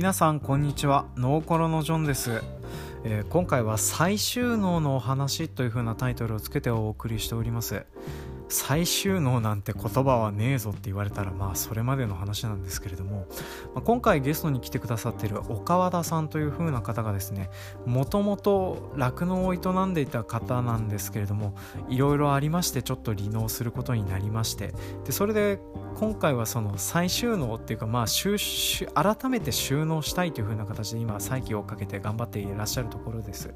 皆さんこんにちは。ノーコロのジョンです、えー今回は再収納のお話という風なタイトルをつけてお送りしております。再収納なんて言葉はねえぞって言われたらまあそれまでの話なんですけれども、まあ今回ゲストに来てくださっている岡和田さんという風な方がですねもともと酪農を営んでいた方なんですけれどもいろいろありましてちょっと離農することになりましてでそれで今回はその再収納っていうかまあ収改めて収納したいという風な形で今再起をかけて頑張っていらっしゃるところです。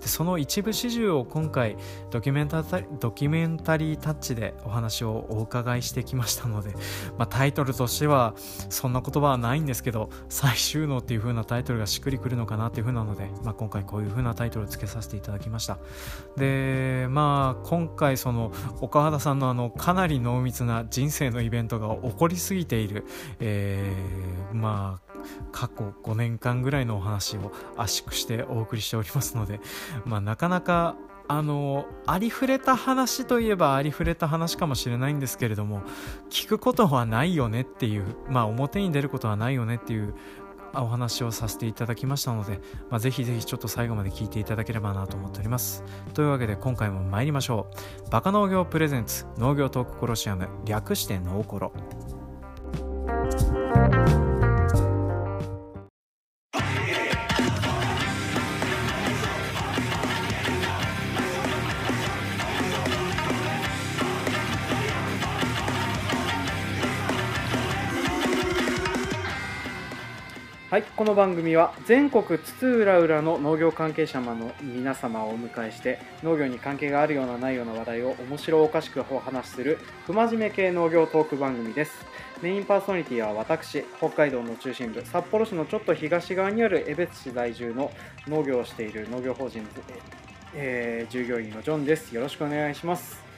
でその一部始終を今回ドキュメンタドキュメンタリータッチででお話をお伺いしてきましたので、まあ、タイトルとしてはそんな言葉はないんですけど再収納っていう風なタイトルがしっくりくるのかなっていう風なので、まあ、今回こういう風なタイトルをつけさせていただきました。でまあ今回その岡原さんのあのかなり濃密な人生のイベントが起こりすぎている、えーまあ過去5年間ぐらいのお話を圧縮してお送りしておりますので、まあ、なかなかあのありふれた話といえばありふれた話かもしれないんですけれども聞くことはないよねっていうまあ表に出ることはないよねっていうお話をさせていただきましたので、まあ、ぜひぜひちょっと最後まで聞いていただければなと思っております。というわけで今回も参りましょう。バカ農業プレゼンツ農業トークコロシアム。略してノーコロ。はい、この番組は全国津々浦々の農業関係者の皆様をお迎えして農業に関係があるようなないような話題を面白おかしくお話しする不真面目系農業トーク番組です。メインパーソナリティは私北海道の中心部札幌市のちょっと東側にある江別市在住の農業をしている農業法人、えー従業員のジョンです。よろしくお願いします。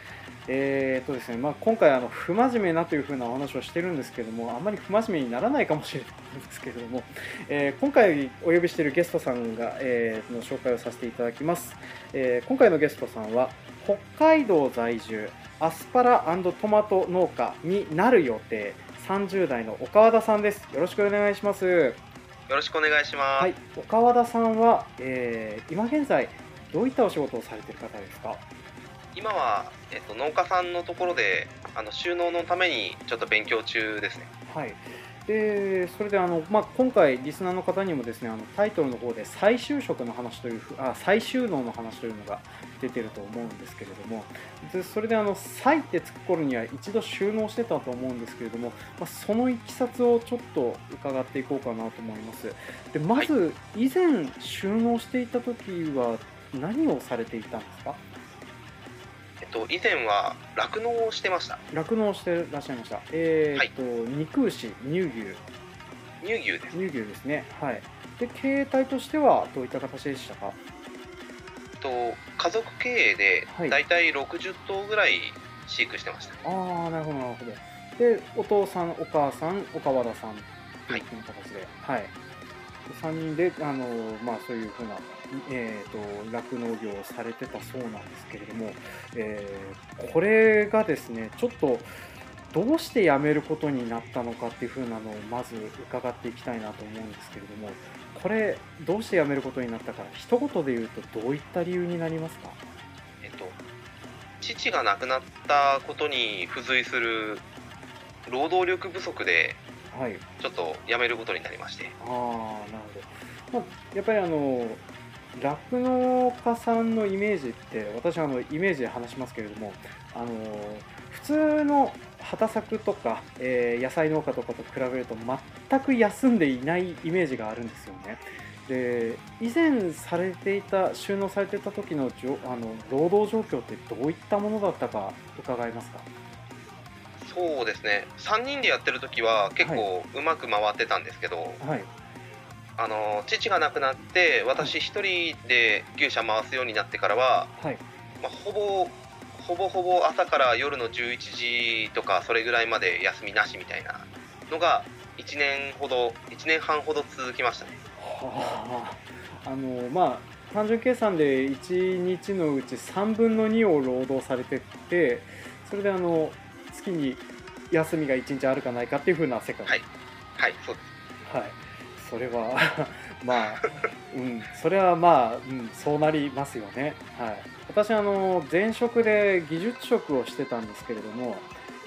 えーっとですねまあ、今回あの不真面目なというふうなお話をしてるんですけどもあんまり不真面目にならないかもしれないんですけれども、えー今回お呼びしているゲストさんが、えーの紹介をさせていただきます、えー今回のゲストさんは北海道在住アスパラトマト農家になる予定30代の岡和田さんです。よろしくお願いします。よろしくお願いします。はい。岡和田さんは、えー今現在どういったお仕事をされている方ですか？今は、えっと、農家さんのところであの収納のためにちょっと勉強中ですね。はい。でそれであの、まあ、今回、リスナーの方にもですねあのタイトルの方で再就職の話というふあ再収納の話というのが出てると思うんですけれどもでそれであの再ってつく頃には一度収納してたと思うんですけれども、まあ、そのいきさつをちょっと伺っていこうかなと思いますでまず、以前収納していた時は何をされていたんですか？と、以前は酪農をしてました。酪農してらっしゃいましたえーっと、肉牛乳牛乳牛です。乳牛ですね。はい。で、経営体としてはどういった形でしたか？と、家族経営ではいだいたい60頭ぐらい飼育してました。ああ、なるほど、なるほど。で、お父さん、お母さん、岡和田さんという形で、はい。で3人で、あのまあ、そういうふうな、えー、と酪農業をされてたそうなんですけれども、えーこれがですね、ちょっと、どうして辞めることになったのかっていうふうなのをまず伺っていきたいなと思うんですけれども、これ、どうして辞めることになったか、一言で言うと、どういった理由になりますか？えっと、父が亡くなったことに付随する労働力不足ではい。ちょっと辞めることになりまして。ああ、なるほど。まあ、やっぱりあの、酪農家さんのイメージって、私はあのイメージで話しますけれども、あの普通の畑作とか、えー野菜農家とかと比べると全く休んでいないイメージがあるんですよね。で以前されていた収納されていた時のじょあの労働状況ってどういったものだったか伺えますか？そうですね。3人でやってる時は結構うまく回ってたんですけど、はいあの父が亡くなって私一人で牛舎回すようになってからは、はい。まあ、ほぼほぼほぼ朝から夜の11時とかそれぐらいまで休みなしみたいなのが1年ほど1年半ほど続きましたね。はあ、あのまあ単純計算で1日のうち3分の2を労働されててそれであの月に休みが1日あるかないかっていう風な世界、はい。はいそうです。はいそれは まあうんそれはまあ、うん、そうなりますよね。はい。私あの前職で技術職をしてたんですけれども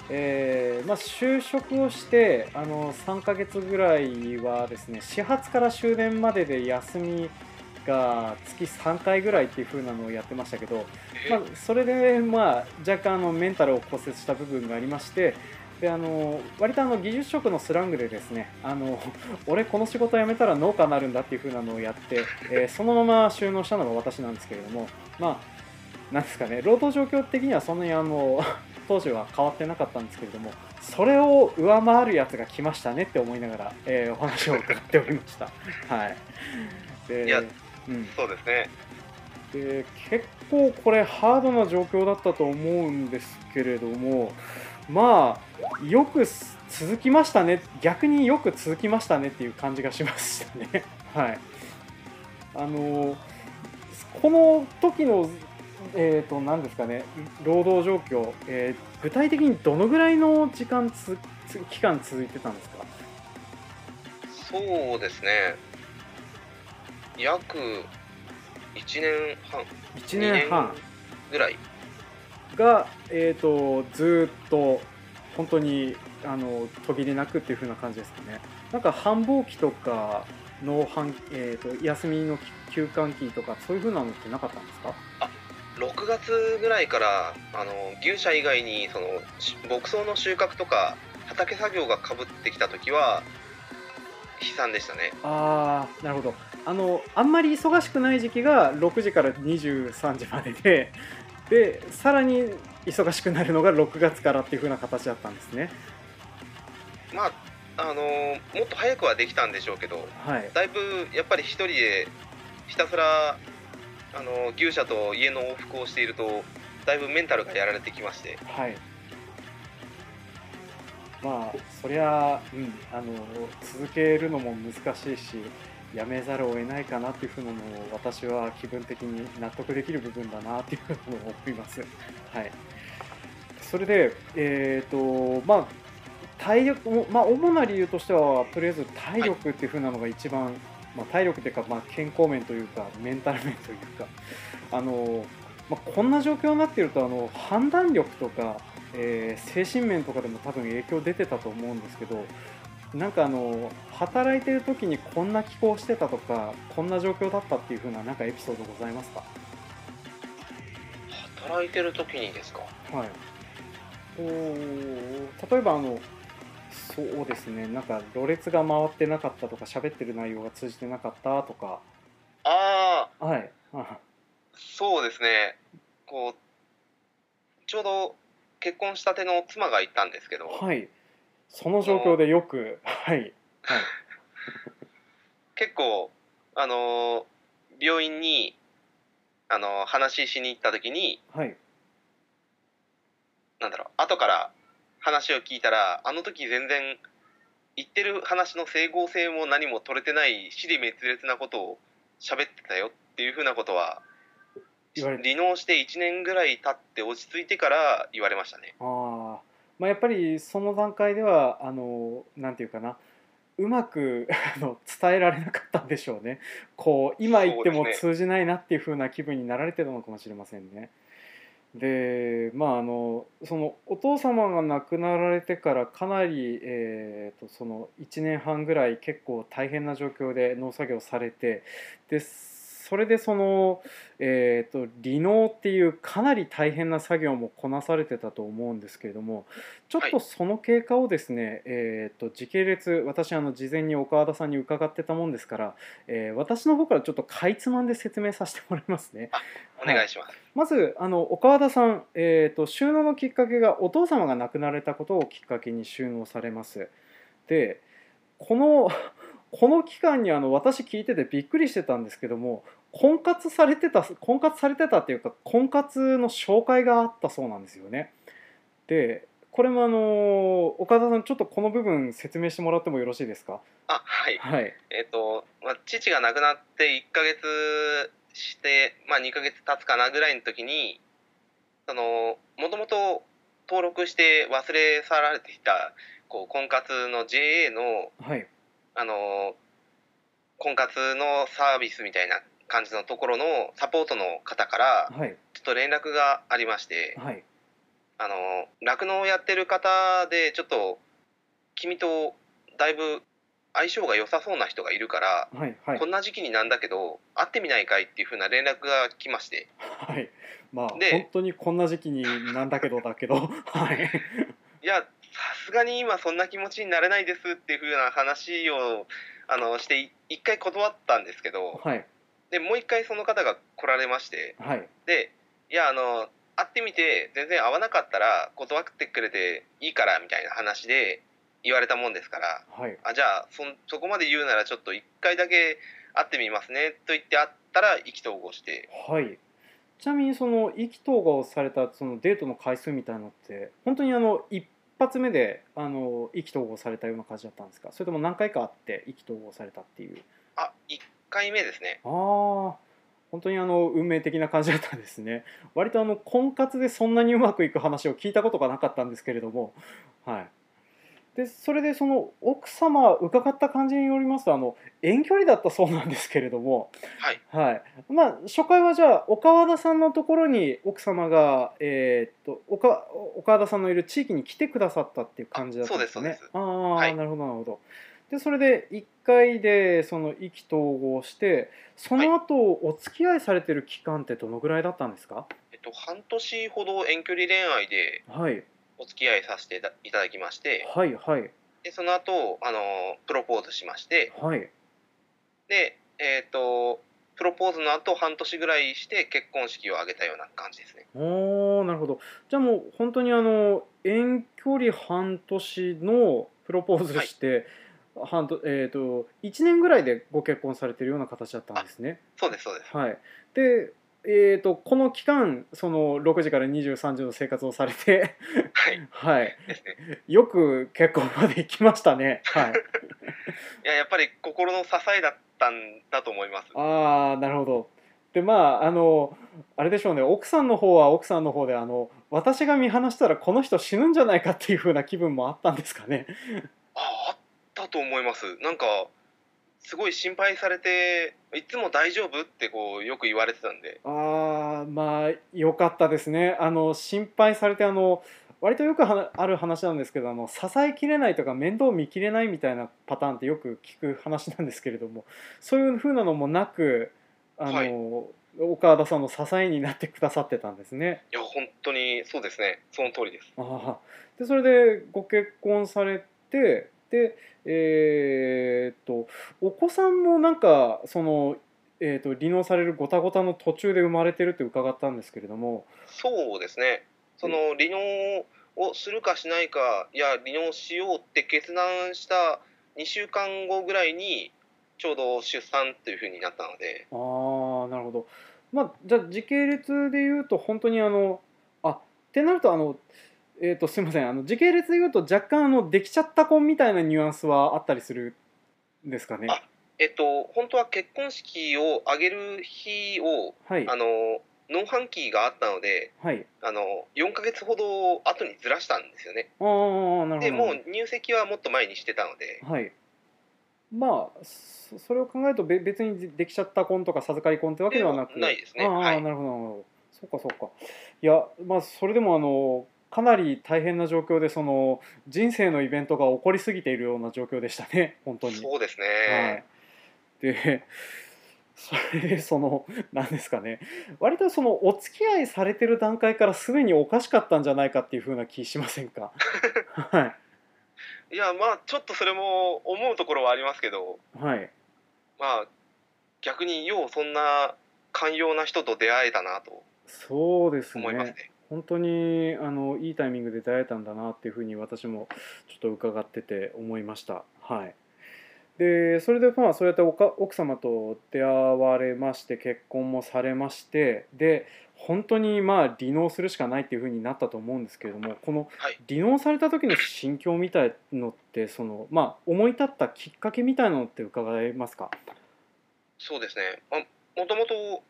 えーまあ、就職をしてあの3ヶ月ぐらいはですね始発から終電までで休みが月3回ぐらいっていう風なのをやってましたけど、まあ、それで、まあ、若干あのメンタルを骨折した部分がありましてであの割とあの技術職のスラングでですねあの 俺この仕事辞めたら農家になるんだっていう風なのをやって、えー、そのまま収納したのが私なんですけれどもまあなんですかね労働状況的にはそんなにあの 当時は変わってなかったんですけれどもそれを上回るやつが来ましたねって思いながら、えー、お話を伺っておりました。はい、でいや、うん、そうですね。で結構これハードな状況だったと思うんですけれどもまあよく続きましたね。逆によく続きましたねっていう感じがしましたね。はい。あのこの時のえーと、何ですかね。労働状況、えー、具体的にどのぐらいの時間つ期間続いてたんですか？そうですね。約1年半。1年半。ぐらい。が、えーと、ずっと本当にあの途切れなくっていう風な感じですかね。なんか繁忙期とかの半、えーと、休みの休館期とかそういう風なのってなかったんですか？あ6月ぐらいからあの牛舎以外にその牧草の収穫とか畑作業がかぶってきた時は悲惨でしたね。ああなるほど。あのあんまり忙しくない時期が6時から23時までででさらに忙しくなるのが6月からっていう風な形だったんですね。まああのもっと早くはできたんでしょうけど、はい、だいぶやっぱり一人でひたすらあの牛舎と家の往復をしているとだいぶメンタルがやられてきまして。はい。まあそりゃ、うん、あの続けるのも難しいしやめざるを得ないかなっていうふうなのを私は気分的に納得できる部分だなっていうふうに思います。はい、それで、えーとまあ、体力、まあ、主な理由としてはとりあえず体力っていうふうなのが一番、まあ、体力というか、まあ、健康面というかメンタル面というかあの、まあ、こんな状況になっているとあの判断力とか、えー、精神面とかでも多分影響出てたと思うんですけどなんかあの働いてる時にこんな気候してたとかこんな状況だったっていう風ななんかエピソードございますか？働いてる時にですか？はい。お例えばあのそうですね。なんかろれつが回ってなかったとか喋ってる内容が通じてなかったとか。ああはい。そうですね。こうちょうど結婚したての妻がいたんですけど。はいその状況でよくはい、はい、結構あの病院にあの話しに行った時に、はい、なんだろう後から話を聞いたらあの時全然言ってる話の整合性も何も取れてない死に滅裂なことを喋ってたよっていうふうなことは離農して1年ぐらい経って落ち着いてから言われましたね。あまあ、やっぱりその段階ではあのなんていうかなうまく あの伝えられなかったんでしょうねこう今言っても通じないなっていうふうな気分になられてるのかもしれませんね。でまああのそのお父様が亡くなられてからかなり、えーと、その1年半ぐらい結構大変な状況で農作業されてでそれでその、えーと、離農っていうかなり大変な作業もこなされてたと思うんですけれどもちょっとその経過をですね、はい、えーと、時系列私あの事前に岡田さんに伺ってたもんですから、えー、私の方からちょっとかいつまんで説明させてもらいますね。お願いします、はい、まずあの岡田さん、えーと、収納のきっかけがお父様が亡くなられたことをきっかけに収納されます。でこのこの期間にあの私聞いててびっくりしてたんですけども婚活されてた婚活されてたっていうか婚活の紹介があったそうなんですよね。でこれもあの岡田さんちょっとこの部分説明してもらってもよろしいですか？あはい、はい、えっ、ー、と、まあ、父が亡くなって1か月して、まあ、2か月経つかなぐらいの時にもともと登録して忘れ去られていたこう婚活の JA の、はい、あの婚活のサービスみたいな感じのところのサポートの方からはい。ちょっと連絡がありましてはい。あの酪農をやってる方でちょっと君とだいぶ相性が良さそうな人がいるから、はいはい。こんな時期になんだけど会ってみないかいっていう風な連絡が来まして。はい。まあで本当にこんな時期になんだけどだけど。はい。いやさすがに今そんな気持ちになれないですっていう風な話をあのしてい一回断ったんですけどはい。でもう一回その方が来られましてはい。でいやあの会ってみて全然合わなかったら断ってくれていいからみたいな話で言われたもんですからはい。あじゃあそんそこまで言うならちょっと一回だけ会ってみますねと言って会ったら意気投合して。はい。ちなみにその意気投合されたそのデートの回数みたいなのって本当にあの一発目であの意気投合されたような感じだったんですか？それとも何回かあって意気投合されたっていう。あ1回目ですね。ああ本当にあの運命的な感じだったんですね。割とあの婚活でそんなにうまくいく話を聞いたことがなかったんですけれども。はいでそれでその奥様伺った感じによりますとあの遠距離だったそうなんですけれどもはい。はい。まあ初回はじゃあ岡和田さんのところに奥様がえーっと岡岡和田さんのいる地域に来てくださったっていう感じだったんですね。そうですそうです。ああ、はい。なるほどなるほど。でそれで1回でその意気投合してその後、お付き合いされてる期間ってどのぐらいだったんですか？えっと半年ほど遠距離恋愛ではいお付き合いさせていただきまして。はいはい。でその後あのプロポーズしまして。はい。でえっ、とプロポーズの後半年ぐらいして結婚式を挙げたような感じですね。おーなるほど。じゃあもう本当にあの遠距離半年のプロポーズして、半年えー、と1年ぐらいでご結婚されてるような形だったんですね。そうですそうです。はい、で、えー、とこの期間その6時から23時の生活をされて、はい。はい、よく結婚まで行きましたね。はい、いややっぱり心の支えだったんだと思います。ああなるほど。でまああのあれでしょうね。奥さんの方は奥さんの方であの私が見放したらこの人死ぬんじゃないかっていう風な気分もあったんですかね。ああったと思います。なんかすごい心配されていつも大丈夫？ってこうよく言われてたんで。ああまあ良かったですね。あの心配されてあの割とよくある話なんですけどあの支えきれないとか面倒見きれないみたいなパターンってよく聞く話なんですけれどもそういう風なのもなくあの、はい。岡田さんの支えになってくださってたんですね。いや本当にそうですね。その通りです。ああでそれでご結婚されてでえーっとお子さんもなんかその、えーっと離農されるごたごたの途中で生まれてるって伺ったんですけれども。そうですね。その離農をするかしないかいや離農しようって決断した2週間後ぐらいにちょうど出産というふうになったので。ああなるほど。まあじゃあ時系列で言うと本当にあのあってなるとあのえー、とすみません。あの時系列で言うと若干あのできちゃった婚みたいなニュアンスはあったりするんですかね？あえっと本当は結婚式を挙げる日をはい。あの農繁期があったのではい。あの4ヶ月ほど後にずらしたんですよね。ああなるほど。でもう入籍はもっと前にしてたので。はい。まあそそれを考えるとべ別にできちゃった婚とか授かり婚ってわけではなく。ないですね。ああ、はい。なるほどなるほど。そっかそっか。いやまあそれでもあのかなり大変な状況でその人生のイベントが起こりすぎているような状況でしたね。本当に。そうですね、はい、でそれでその何ですかね。割とそのお付き合いされてる段階からすでにおかしかったんじゃないかっていうふうな気しませんか？はい。いやまあちょっとそれも思うところはありますけど。はい。まあ逆にようそんな寛容な人と出会えたなと。そうですね。思いますね本当にあのいいタイミングで出会えたんだなっていうふうに私もちょっと伺ってて思いました。はい。でそれでまあそうやって奥様と出会われまして結婚もされましてで本当にまあ離農するしかないっていうふうになったと思うんですけれどもこのはい。離農された時の心境みたいのってそのまあ思い立ったきっかけみたいなのって伺えますか？そうですね。まあもともとも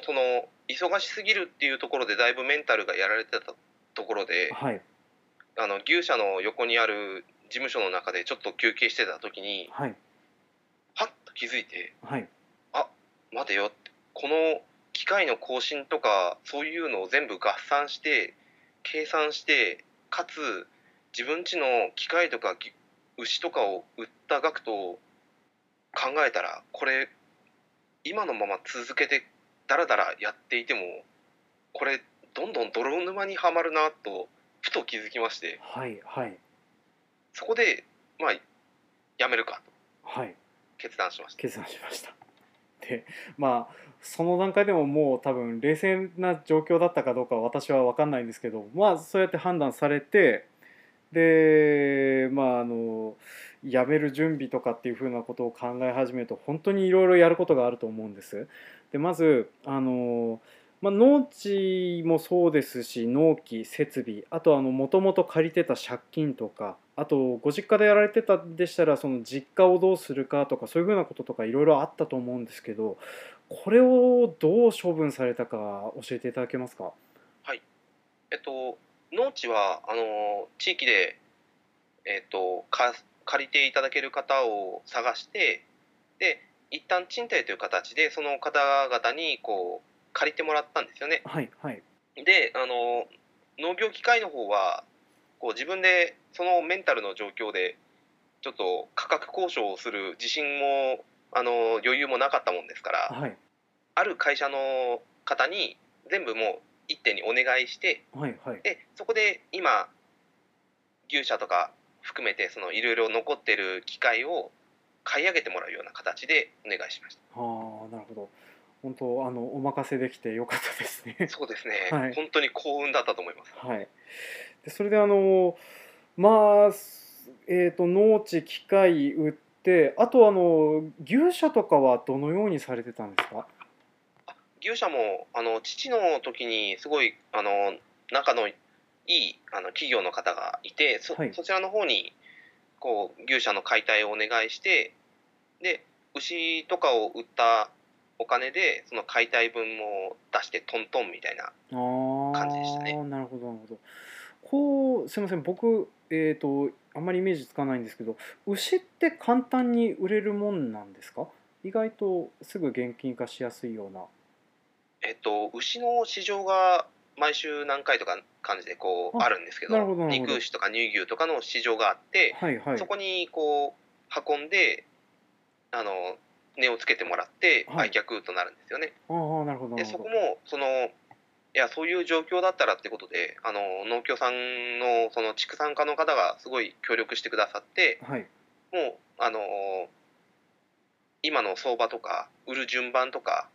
うその忙しすぎるっていうところでだいぶメンタルがやられてたところではい。あの牛舎の横にある事務所の中でちょっと休憩してた時にはい。はっと気づいてはい。待てよってこの機械の更新とかそういうのを全部合算して計算してかつ自分ちの機械とかぎ牛とかを売った額と考えたらこれ今のまま続けてダラダラやっていてもこれどんどん泥沼にはまるなとふと気づきまして。はいはい。そこでまあやめるかと。はい。決断しました。決断しました。でまあその段階でももう多分冷静な状況だったかどうかは私は分かんないんですけどまあそうやって判断されてでまああの辞める準備とかっていうふうなことを考え始めると本当にいろいろやることがあると思うんです。でまずあの、まあ、農地もそうですし納期設備あともともと借りてた借金とかあとご実家でやられてたでしたらその実家をどうするかとかそういうふうなこととかいろいろあったと思うんですけどこれをどう処分されたか教えていただけますか？はい。えっと農地はあの地域でえっとか借りていただける方を探してで一旦賃貸という形でその方々にこう借りてもらったんですよね。はいはい。であの農業機械の方はこう自分でそのメンタルの状況でちょっと価格交渉をする自信もあの余裕もなかったもんですからはい。ある会社の方に全部もう一手にお願いしてはいはい。でそこで今牛舎とか含めてそのいろいろ残ってる機械を買い上げてもらうような形でお願いしました。ああなるほど。本当あのお任せできてよかったですね。そうですね、はい。本当に幸運だったと思います。はい。でそれであのまあすえー、と農地機械売ってあとあの牛舎とかはどのようにされてたんですか？牛舎もあの父の時にすごいあの仲のいいあの企業の方がいてそ,、はい。そちらの方にこう牛舎の解体をお願いしてで牛とかを売ったお金でその解体分も出してトントンみたいな感じでしたね。なるほどなるほど。こうすいません。僕えっ、とあんまりイメージつかないんですけど牛って簡単に売れるもんなんですか？意外とすぐ現金化しやすいような。えっと、牛の市場が毎週何回とか感じでこうああるんですけど肉牛とか乳牛とかの市場があって、はいはい。そこにこう運んであの値をつけてもらってはい。売却となるんですよね。ああなるほどなでるほど。そこもそのいやそういう状況だったらってことであの農協さんのその畜産家の方がすごい協力してくださってはい。もうあの今の相場とか売る順番とか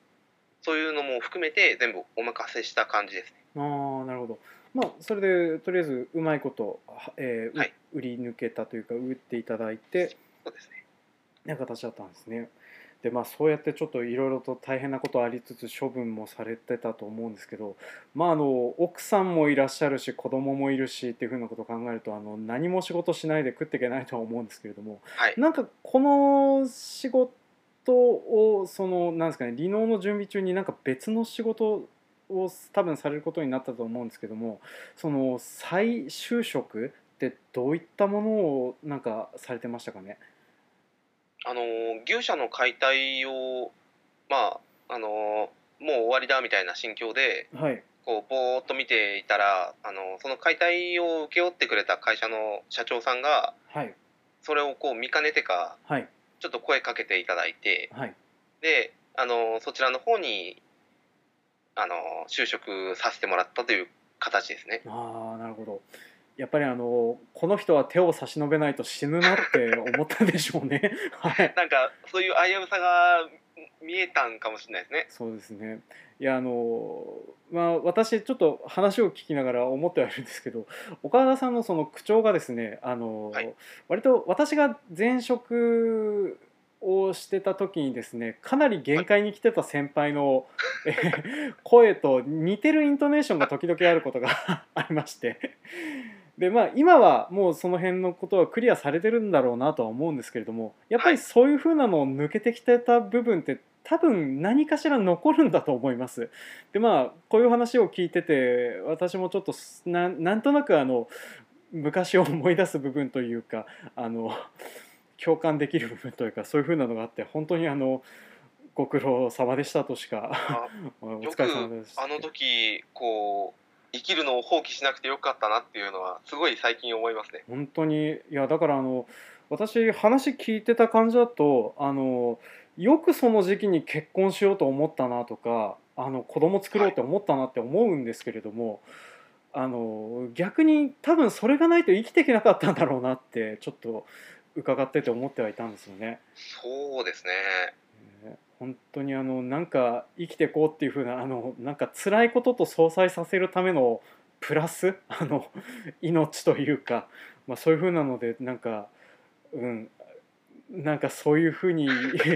そういうのも含めて全部お任せした感じですね。ああなるほどまあそれでとりあえずうまいこと、はえーうはい売り抜けたというか売っていただいてそうですね。な形だったんですねでまあそうやってちょっといろいろと大変なことありつつ処分もされてたと思うんですけどまああの奥さんもいらっしゃるし子供もいるしっていうふうなことを考えるとあの何も仕事しないで食っていけないとは思うんですけれどもはい。なんかこの仕事をそのなんですかね離農の準備中になんか別の仕事を多分されることになったと思うんですけどもその再就職ってどういったものをなんかされてましたかね？あの牛舎の解体をまああのもう終わりだみたいな心境ではい。こうぼーっと見ていたらあのその解体を請け負ってくれた会社の社長さんがはい。それをこう見かねてかはい。ちょっと声かけていただいてはい。であのそちらの方にあの就職させてもらったという形ですね。ああなるほど。やっぱりあのこの人は手を差し伸べないと死ぬなって思ったんでしょうね。はい。なんかそういう危うさが見えたんかもしれないですね。そうですね。いやあのまあ私ちょっと話を聞きながら思ってはいるんですけど岡田さんのその口調がですねあの、はい。割と私が前職をしてた時にですねかなり限界に来てた先輩の、えー声と似てるイントネーションが時々あることが ありまして。でまあ今はもうその辺のことはクリアされてるんだろうなとは思うんですけれどもやっぱりそういう風なのを抜けてきてた部分って多分何かしら残るんだと思います。でまあこういう話を聞いてて私もちょっとななんとなくあの昔を思い出す部分というかあの共感できる部分というかそういうふうなのがあって本当にあのご苦労様でしたとしかあ およ疲れ様ですくあの時こう生きるのを放棄しなくてよかったなっていうのはすごい最近思いますね。本当にいやだからあの私話聞いてた感じだとあのよくその時期に結婚しようと思ったなとかあの子供作ろうって思ったなって思うんですけれども、あの逆に多分それがないと生きていけなかったんだろうなってちょっと伺ってて思ってはいたんですよね。そうですね。えー本当にあのなんか生きていこうっていう風なあのなんか辛いことと相殺させるためのプラスあの命というか、まあ、そういう風なのでなんかうんなんかそういう風に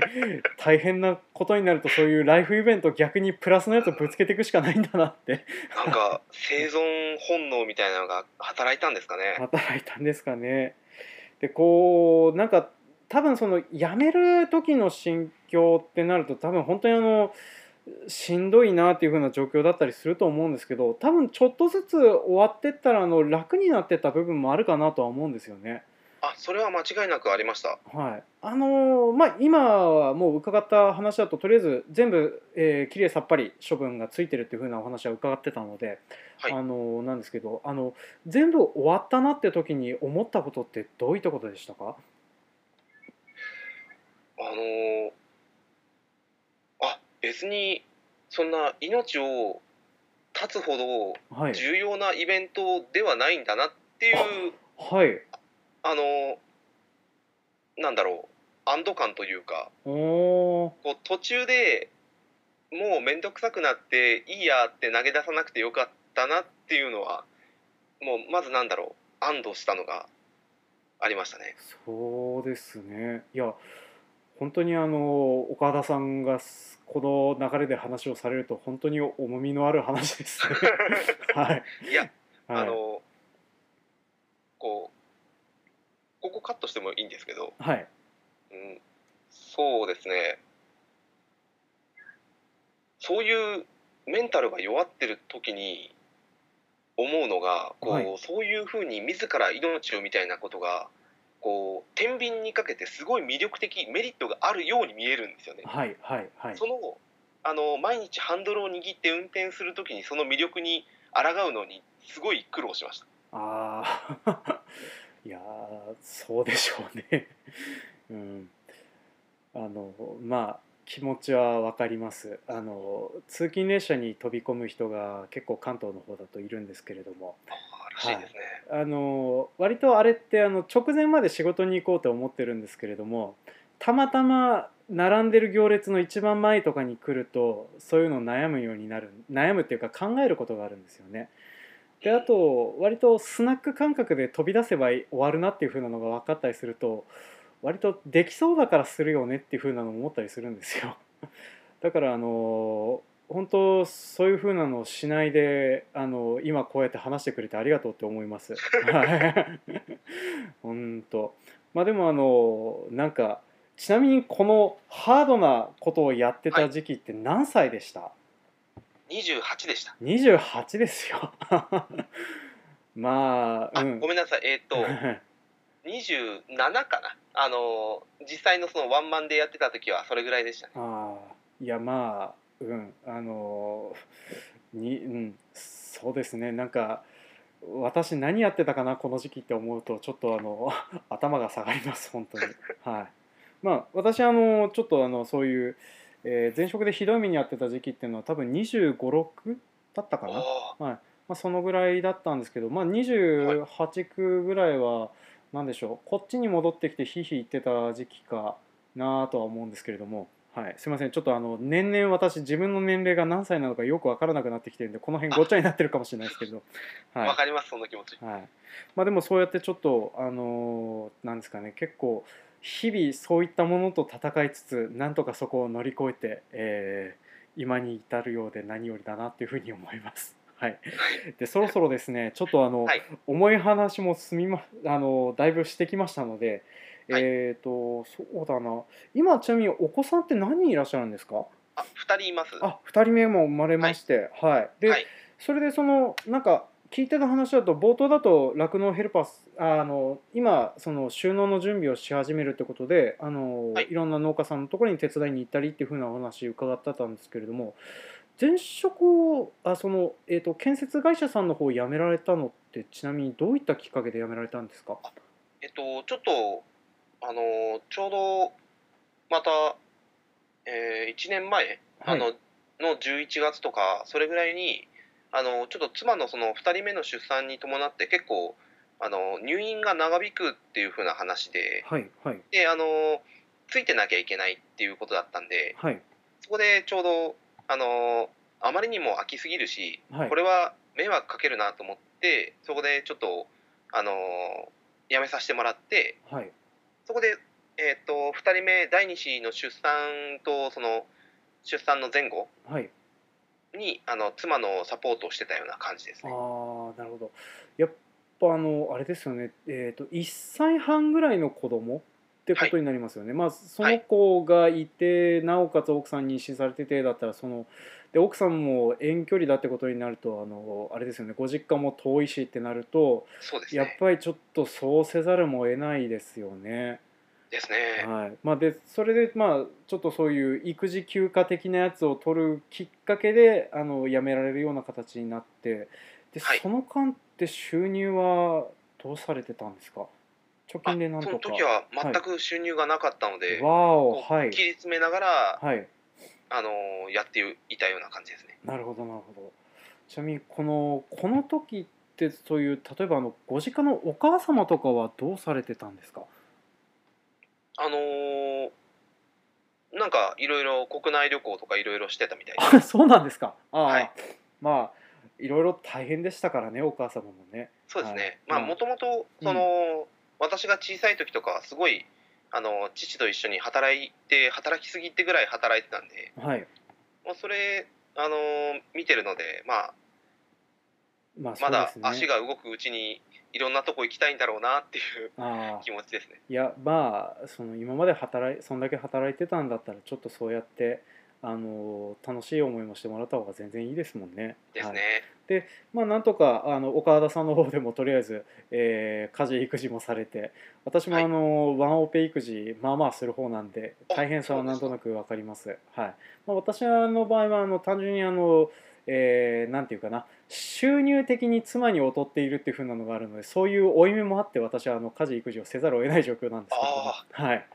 大変なことになるとそういうライフイベント逆にプラスのやつをぶつけていくしかないんだなってなんか生存本能みたいなのが働いたんですかね。働いたんですかね。でこうなんか多分その辞める時の心境ってなると多分本当にあのしんどいなっていう風な状況だったりすると思うんですけど多分ちょっとずつ終わってったらあの楽になってった部分もあるかなとは思うんですよね。あそれは間違いなくありました。はい、あのーまあ今はもう伺った話だととりあえず全部、えー、きれいさっぱり処分がついてるっていう風なお話は伺ってたので、はい。あのーなんですけどあの全部終わったなって時に思ったことってどういったことでしたか？あのーあ別にそんな命を絶つほどはい、重要なイベントではないんだなっていう、はい、あのーなんだろう安堵感というかこう途中でもう面倒くさくなっていいやって投げ出さなくてよかったなっていうのはもうまずなんだろう安堵したのがありましたね。そうですねいや本当にあの岡田さんがすこの流れで話をされると本当に重みのある話ですね。はい、いや、はい、あのこうここカットしてもいいんですけど、はい、うん、そうですね。そういうメンタルが弱ってる時に思うのがこう、はい。そういうふうに自ら命をみたいなことがこう天秤にかけてすごい魅力的メリットがあるように見えるんですよね。はい、はい、はい。そのあの毎日ハンドルを握って運転する時にその魅力に抗うのにすごい苦労しました。ああ いやーそうでしょうね。うん。あのまあ気持ちは分かります。あの通勤列車に飛び込む人が結構関東の方だといるんですけれども。あーらしい。あの割とあれってあの直前まで仕事に行こうと思ってるんですけれどもたまたま並んでる行列の一番前とかに来るとそういうのを悩むようになる悩むっていうか考えることがあるんですよね。であと割とスナック感覚で飛び出せば終わるなっていう風なのが分かったりすると割とできそうだからするよねっていう風なのを思ったりするんですよ。だからあの本当そういう風なのをしないであの今こうやって話してくれてありがとうって思います。本当まあでもあのなんかちなみにこのハードなことをやってた時期って何歳でした、28でした。28ですよ まああ、うんごめんなさい。えーっと 27かな。あの実際のそのワンマンでやってた時はそれぐらいでしたね。ああいやまあうんあのにうんそうですねなんか私何やってたかなこの時期って思うとちょっとあの 頭が下がります本当にはいまあ私あのちょっとあのそういう、えー前職でひどい目に遭ってた時期っていうのは多分2 5 6だったかな。あまあ、そのぐらいだったんですけど、まあ、28区ぐらいは何でしょう。こっちに戻ってきてひいひい言ってた時期かなとは思うんですけれども、はい、すいません。ちょっとあの年々私自分の年齢が何歳なのかよく分からなくなってきてるんでこの辺ごっちゃになってるかもしれないですけど、あ、はい。わかりますその気持ち。はい。まあ、でもそうやってちょっとあのーなんですかね。結構日々そういったものと戦いつつなんとかそこを乗り越えて、えー今に至るようで何よりだなっていうふうに思います。はい、でそろそろですねちょっとあの、はい。重い話も済みまあのだいぶしてきましたので、はい。えっ、とそうだな。今ちなみにお子さんって何人いらっしゃるんですか？あ、2人います。あ2人目も生まれましてはい、で、はい。それでそのなんか聞いてた話だと冒頭だと酪農ヘルパースあの今その収納の準備をし始めるってことであの、はい。い、ろんな農家さんのところに手伝いに行ったりっていうふうなお話伺ってたんですけれども前職をあその、えー、と建設会社さんの方を辞められたのってちなみにどういったきっかけで辞められたんですか？えっと、ちょっと、あの、ちょうど、また、え1年前、あの、の11月とか、それぐらいに、あの、ちょっと妻のその2人目の出産に伴って結構、あの、入院が長引くっていう風な話で、はいはい。で、あの、ついてなきゃいけないっていうことだったんで、はい。そこでちょうど、あの、あまりにも空きすぎるし、はい。これは迷惑かけるなと思って、そこでちょっと、あの、辞めさせてもらって、はい。そこで、えっ、と、2人目、第2子の出産と、その、出産の前後はいに、あの、妻のサポートをしてたような感じですあね。ーなるほどやっぱあのあれですよねえっ、と1歳半ぐらいの子供ってことになりますよね、まあその子がいて、なおかつ奥さんに妊娠されててだったらそので奥さんも遠距離だってことになるとあのあれですよねご実家も遠いしってなるとね。やっぱりちょっとそうせざるも得ないですよね。ですね。はい。まあ、でそれでまあちょっとそういう育児休暇的なやつを取るきっかけであの辞められるような形になってで、はい。その間って収入はどうされてたんですか？貯あ金でなんとか。その時は全く収入がなかったので、はい。切り詰めながら、はい。あのやっていたような感じですね。なるほどなるほど。ちなみにこのこの時ってそういう例えばあのご実家のお母様とかはどうされてたんですか？あのーなんかいろいろ国内旅行とかいろいろしてたみたいで。あそうなんですか。ああ、はい。まあいろいろ大変でしたからねお母様もね。そうですね、はい。まあうんもともとその、私が小さい時とかはすごいあの父と一緒に働いて働きすぎってぐらい働いてたんで、はい。まあ、それあの見てるので、まあ、まあそまだ足が動くうちにいろんなとこ行きたいんだろうなっていう気持ちですね。いやまあその今まで働いそんだけ働いてたんだったらちょっとそうやってあの楽しい思いもしてもらった方が全然いいですもんね。ですね。はいまあなんとかあの岡田さんの方でもとりあえず、えー家事育児もされて私もはいあの、ワンオペ育児まあまあする方なんであ大変さはなんとなくわかります。はいまあ、私の場合はあの単純にあの、えーなんていうかな。収入的に妻に劣っているっていう風なのがあるのでそういう負い目もあって私はあの家事育児をせざるを得ない状況なんですけども。あはい。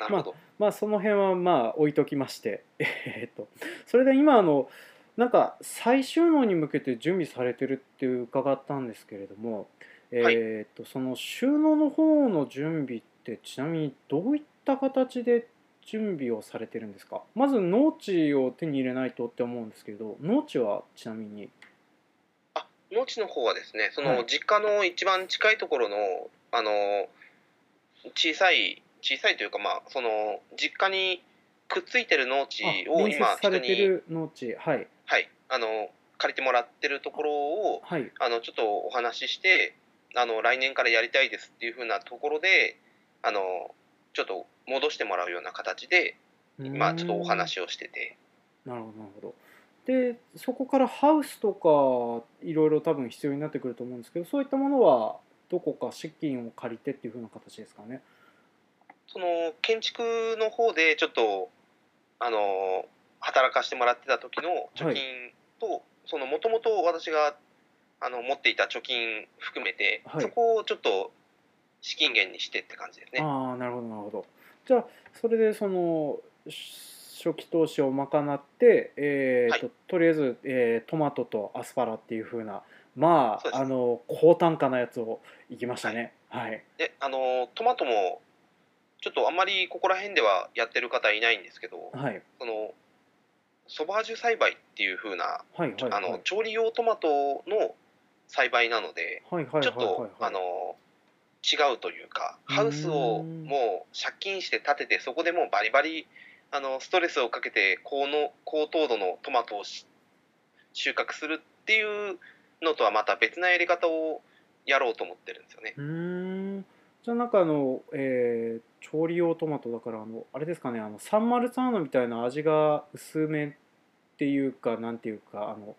なるほど。まあその辺はまあ置いときまして、えーっとそれで今あのなんか再収納に向けて準備されてるって伺ったんですけれども、えはい。ーっとその収納の方の準備ってちなみにどういった形で準備をされてるんですか？まず農地を手に入れないとって思うんですけど農地はちなみに？あ農地の方はですねそはい。の実家の一番近いところのあの小さい小さいというかまあその実家にくっついてる農地あを今人に、れてる農地はい。はい、あの借りてもらってるところをはい。あのちょっとお話ししてあの来年からやりたいですっていうふうなところであのちょっと戻してもらうような形で今ちょっとお話をしてて。なるほどなるほど。でそこからハウスとかいろいろ多分必要になってくると思うんですけどそういったものはどこか資金を借りてっていう風な形ですかね。その建築の方でちょっとあの働かしてもらってた時の貯金と、そのもともと私があの持っていた貯金含めて、はい。そこをちょっと資金源にしてって感じですね。ああなるほどなるほどじゃあそれでそのし初期投資を賄って、えーとはとりあえず、えートマトとアスパラっていう風なまそうです。ああの高単価なやつをいきましたね。はい。であのトマトもちょっとあんまりここら辺ではやってる方いないんですけどはい。そのソバージュ栽培っていう風なはいはいはいあの調理用トマトの栽培なのではいはいはいちょっと、はいあの違うというかハウスをうんもう借金して建ててそこでもうバリバリあのストレスをかけて高の高糖度のトマトをし収穫するっていうのとはまた別なやり方をやろうと思ってるんですよね。うーん。じゃあなんかあの、えー調理用トマトだからあのあれですかねあのサンマルツァーノみたいな味が薄めっていうかなんていうかあの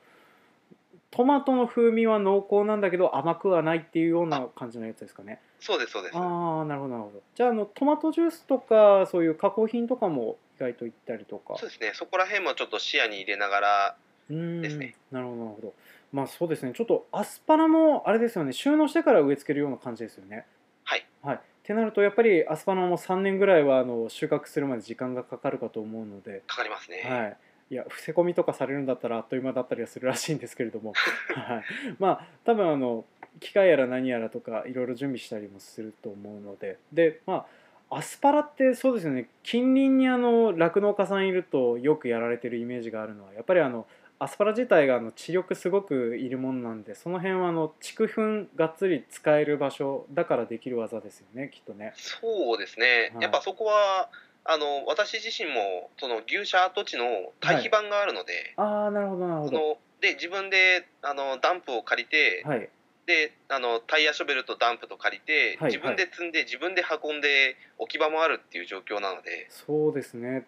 トマトの風味は濃厚なんだけど甘くはないっていうような感じのやつですかねそうですそうです。ああなるほどなるほど。じゃああのトマトジュースとかそういう加工品とかも意外といったりとか。そうですね。そこら辺もちょっと視野に入れながらうーんですね。なるほどなるほど。まあそうですね。ちょっとアスパラもあれですよね。収納してから植え付けるような感じですよね。はい。はい。ってなるとやっぱりアスパラも3年ぐらいはあの収穫するまで時間がかかるかと思うので。かかりますね、はい、いや伏せ込みとかされるんだったらあっという間だったりはするらしいんですけれども、はい、まあ多分あの機械やら何やらとかいろいろ準備したりもすると思うので。でまあアスパラってそうですよね。近隣にあの酪農家さんいるとよくやられてるイメージがあるのはやっぱりあのアスパラ自体があの地力すごくいるものなんでその辺はあの畜粉がっつり使える場所だからできる技ですよねきっとね。そうですね、はい。やっぱそこはあの私自身もその牛舎跡地の堆肥板があるので、ああなるほどなるほど。で自分であのダンプを借りて、はいであのタイヤショベルとダンプと借りて、はい自分で積んで自分で運んで置き場もあるっていう状況なのでそうですね。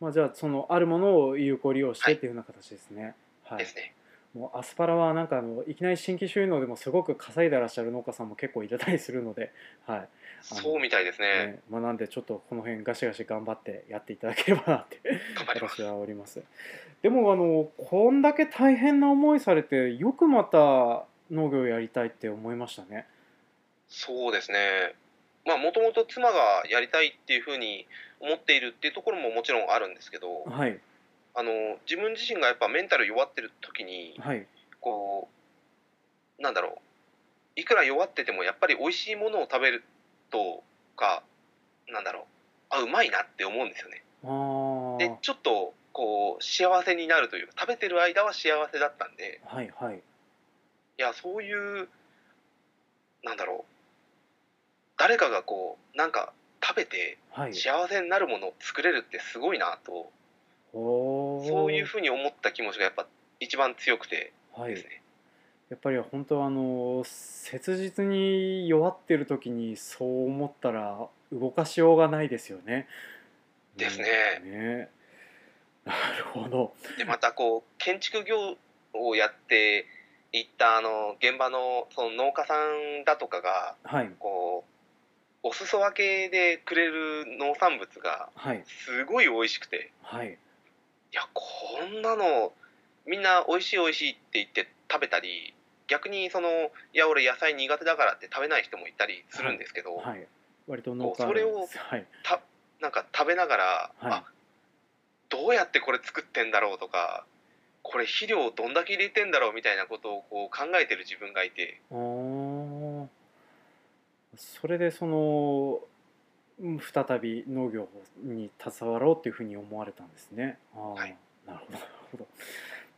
まあ、じゃあそのあるものを有効利用してはいっていうふうな形ですね。はい。ですね、もうアスパラはなんかあのいきなり新規収納でもすごく稼いでらっしゃる農家さんも結構いたりするので、はい。そうみたいですねねまあ、なんでちょっとこの辺ガシガシ頑張ってやっていただければなって私はおります。でもあのこんだけ大変な思いされてよくまた農業やりたいって思いましたね。そうですね。まあもともと妻がやりたいっていうふうに思っているっていうところももちろんあるんですけどはい。あの自分自身がやっぱメンタル弱ってる時にはい。こうなんだろう。いくら弱っててもやっぱり美味しいものを食べるとかなんだろう。あうまいなって思うんですよね。でちょっとこう幸せになるというか食べてる間は幸せだったんではいはいいやそういうなんだろう。誰かがこうなんか食べてはい。幸せになるものを作れるってすごいなとおー。そういうふうに思った気持ちがやっぱ一番強くてはい。ですね、やっぱり本当あの切実に弱ってる時にそう思ったら動かしようがないですよね。ですね。うん。ね。なるほど。でまたこう建築業をやっていったあの現場のその農家さんだとかがはい。こうお裾分けでくれる農産物がはい。すごい美味しくて。はい。いやこんなのみんな美味しい美味しいって言って食べたり逆にそのいや俺野菜苦手だからって食べない人もいたりするんですけど、はい。割と農家それをたなんか食べながら、はい。あどうやってこれ作ってんだろうとかこれ肥料どんだけ入れてんだろうみたいなことをこう考えてる自分がいてそれでそのうん再び農業に携わろうっていうふうに思われたんですね。はいなるほどなるほど。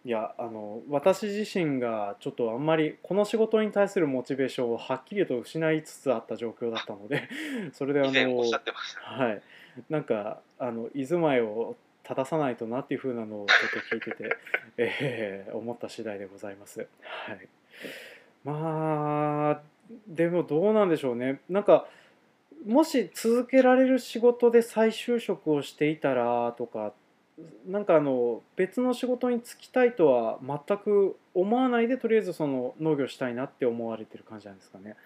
いやあの私自身がちょっとあんまりこの仕事に対するモチベーションをはっきりと失いつつあった状況だったので それであのはいなんかあの居住まいを正さないとなっていうふうなのをちょっと聞いてて、えー思った次第でございます。はい、まあでもどうなんでしょうねなんかもし続けられる仕事で再就職をしていたらとかなんかあの別の仕事に就きたいとは全く思わないでとりあえずその農業したいなって思われてる感じなんですかね。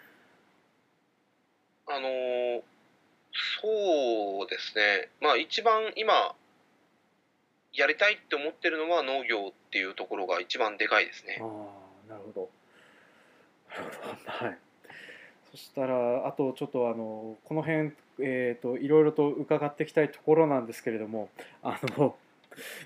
あのそうですねまあ一番今やりたいって思ってるのは農業っていうところが一番でかいですね。あなるほどなるほど。はい。そしたらあとちょっとあのこの辺えー、といろいろと伺っていきたいところなんですけれどもあの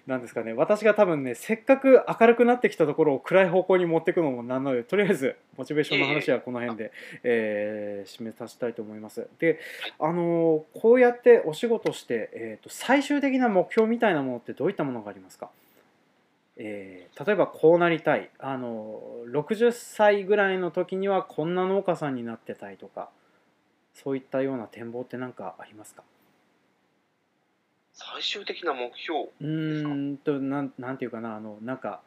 なんですかね。私が多分ねせっかく明るくなってきたところを暗い方向に持っていくのもなんなのでとりあえずモチベーションの話はこの辺で、えー締めさせたいと思います。であのこうやってお仕事して、えー、と最終的な目標みたいなものってどういったものがありますか？えー例えばこうなりたい。あの60歳ぐらいの時にはこんな農家さんになってたいとかそういったような展望って何かありますか？最終的な目標うーんとなんなんていうかなあのなんか、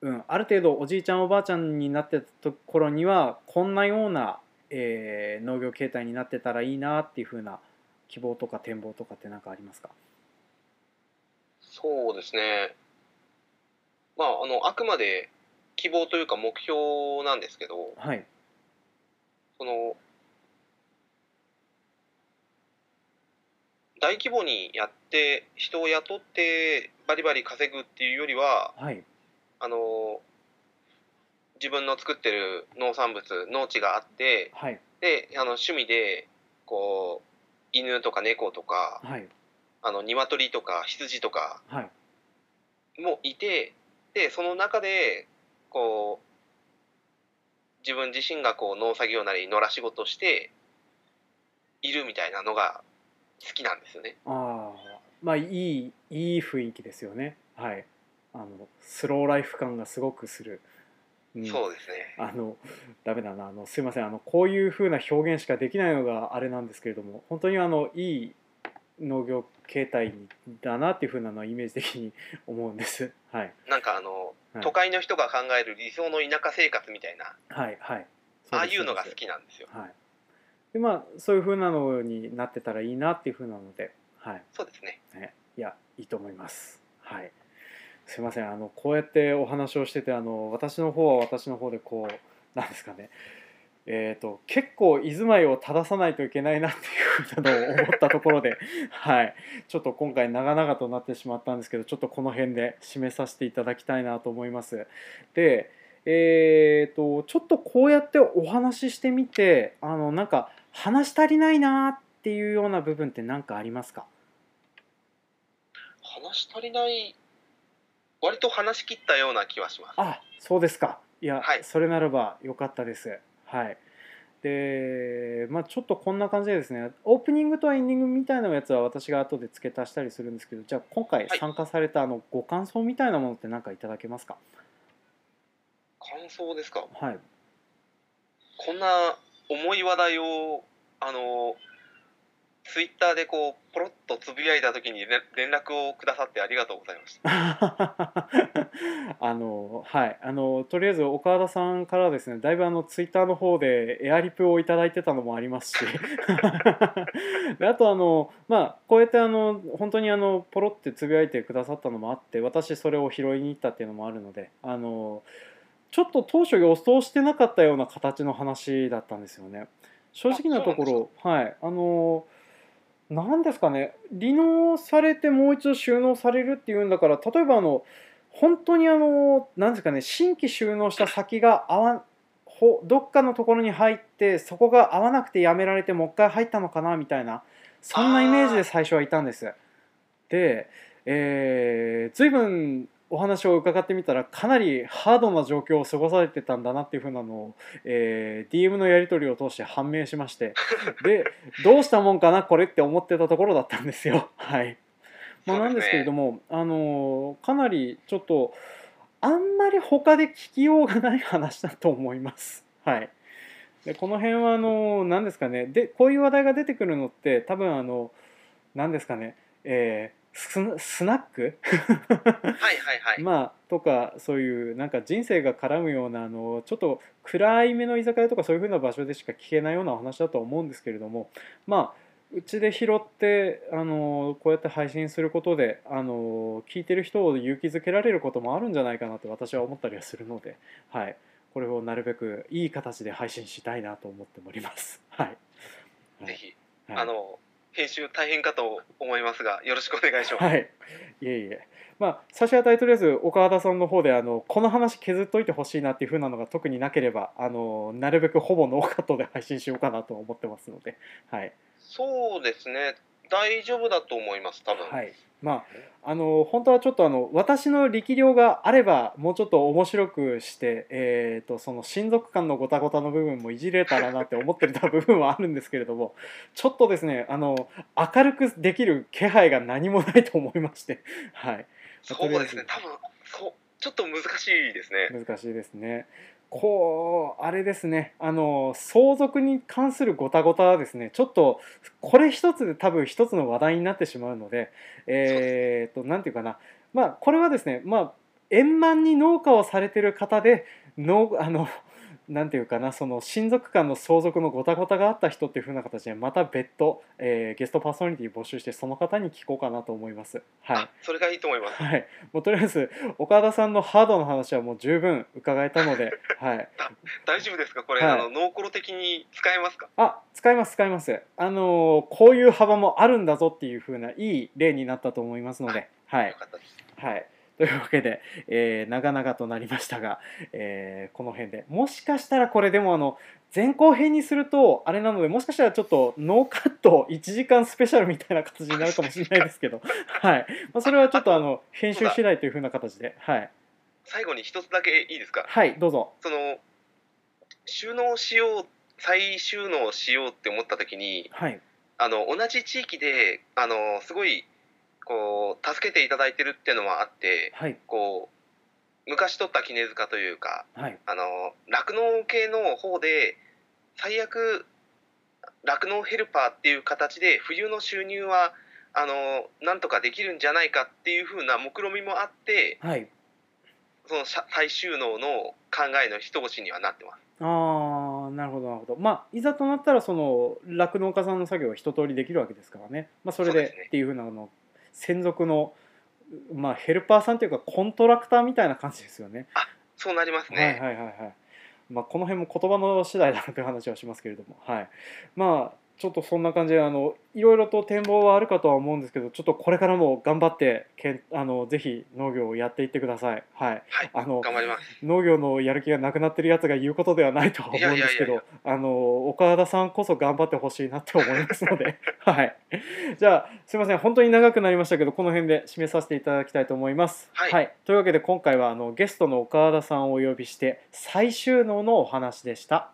うん、ある程度おじいちゃんおばあちゃんになってたところにはこんなような、えー農業形態になってたらいいなっていうふうな希望とか展望とかって何かありますか？そうですね。まああのあくまで希望というか目標なんですけどはい。その大規模にやって人を雇ってバリバリ稼ぐっていうよりははい。あの自分の作ってる農産物農地があってはい。であの趣味でこう犬とか猫とかはい。あの鶏とか羊とかはい。もいてでその中でこう自分自身がこう農作業なり野良仕事しているみたいなのが好きなんですよね。ああまあいいいい雰囲気ですよね。はい。あのスローライフ感がすごくする、うん。そうですね。あのダメだな。あのすいません。あのこういう風な表現しかできないのがあれなんですけれども本当にあのいい農業形態だなっていう風なのはイメージ的に 思うんです。はい。なんかあの、はい。都会の人が考える理想の田舎生活みたいな。はいはい。ああいうのが好きなんですよ。はいでまあそういう風なのになってたらいいなっていう風なのではいそうですね。ね、いやいいと思います。はい。すいませんあのこうやってお話をしててあの私の方は私の方でこうなんですかねえー、と結構居住まいを正さないといけないなっていうふうなのを思ったところで、はい、ちょっと今回長々となってしまったんですけどちょっとこの辺で締めさせていただきたいなと思います。でえー、とちょっとこうやってお話ししてみてあのなんか話し足りないなっていうような部分って何かありますか？話し足りない？割と話し切ったような気はします。あそうですか。いや、はい。それならばよかったです。はい。でまあちょっとこんな感じでですねオープニングとエンディングみたいなやつは私が後で付け足したりするんですけどじゃあ今回はい。参加されたあのご感想みたいなものって何かいただけますか？感想ですか？はい。こんな重い話題をあのツイッターでこうポロッとつぶやいた時に連連絡をくださってありがとうございました。あのはいあのとりあえず岡田さんからですねだいぶあのツイッターの方でエアリプをいただいてたのもありますし であとあのまあこうやってあの本当にあのポロってつぶやいてくださったのもあって私それを拾いに行ったっていうのもあるのであのちょっと当初予想してなかったような形の話だったんですよね。正直なところはい。あの何ですかね。利納されてもう一度収納されるっていうんだから例えばあの本当にあの何ですかね。新規収納した先が合わほどっかのところに入ってそこが合わなくてやめられてもう一回入ったのかなみたいなそんなイメージで最初はいたんです。で、えー、随分お話を伺ってみたらかなりハードな状況を過ごされてたんだなっていうふうなのを、えー DM のやり取りを通して判明しまして。でどうしたもんかなこれって思ってたところだったんですよ。はい。まあ、なんですけれども、あのーかなりちょっとあんまり他で聞きようがない話だと思います。はい、でこの辺はあのー何ですかね。でこういう話題が出てくるのって多分あの何ですかね、えーススナック？はいはいはい。まあとかそういうなんか人生が絡むようなあのちょっと暗い目の居酒屋とかそういう風な場所でしか聞けないようなお話だとは思うんですけれどもまあうちで拾ってあのこうやって配信することであの聞いてる人を勇気づけられることもあるんじゃないかなと私は思ったりはするので、はい、これをなるべくいい形で配信したいなと思っております。はい、ぜひ、はい。あの編集大変かと思いますがよろしくお願いします。はい、いえいえ。まあ、差し当たりとりあえず岡田さんの方であのこの話削っといてほしいなっていう風なのが特になければあのなるべくほぼノーカットで配信しようかなと思ってますので、はいそうですね。大丈夫だと思います。多分。はい、まああの本当はちょっとあの私の力量があればもうちょっと面白くして、えー、とその親族間のごたごたの部分もいじれたらなって思ってた部分はあるんですけれどもちょっとですねあの明るくできる気配が何もないと思いまして、はい、そうですね。多分そうちょっと難しいですね。難しいですね。こうあれですね。あの相続に関するごたごたはですねちょっとこれ一つで多分一つの話題になってしまうのでえー、となんていうかな。まあこれはですねまあ円満に農家をされてる方で農あのなんていうかなその親族間の相続のごたごたがあった人っていう風な形でまた別途、えーゲストパーソナリティ募集してその方に聞こうかなと思います。はい。あ、それがいいと思います。はい、もうとりあえず岡田さんのハードの話はもう十分伺えたので、はい、大丈夫ですか？これ、はい。あのノーコロ的に使えますか？あ使います使います。あのーこういう幅もあるんだぞっていう風ないい例になったと思いますので、はい。よかったです。はい、というわけで、えー長々となりましたが、えーこの辺で。もしかしたらこれでもあの前後編にするとあれなのでもしかしたらちょっとノーカット1時間スペシャルみたいな形になるかもしれないですけど、はい。まあ、それはちょっとあの編集次第という風な形で、はい、最後に一つだけいいですか？はい、どうぞ。その収納しよう再収納しようって思った時にはい、あの同じ地域であのすごいこう助けていただいてるっていうのもあってはい、こう昔取った絹塚というか酪農系の方で最悪酪農ヘルパーっていう形で冬の収入はあのなんとかできるんじゃないかっていう風な目論見みもあってはい。そのさ再収納の考えの一押しにはなってます。ああ、なるほど、なるほど。まあ、いざとなったら、その酪農家さんの作業は一通りできるわけですからね。まあ、それでっていうふうなあの専属の。まあ、ヘルパーさんというか、コントラクターみたいな感じですよね。そうなりますね。はいはいはいはい。まあ、この辺も言葉の次第だなという話はしますけれども、はい。まあ、ちょっとそんな感じで、あの、いろいろと展望はあるかとは思うんですけど、ちょっとこれからも頑張って、けん、あの、ぜひ農業をやっていってください。はい。はいあの、頑張ります。農業のやる気がなくなってるやつが言うことではないとは思うんですけど、あの、岡田さんこそ頑張ってほしいなって思いますので、はい。じゃあ、すいません、本当に長くなりましたけど、この辺で締めさせていただきたいと思います。はいというわけで、今回はあのゲストの岡田さんをお呼びして、再収納のお話でした。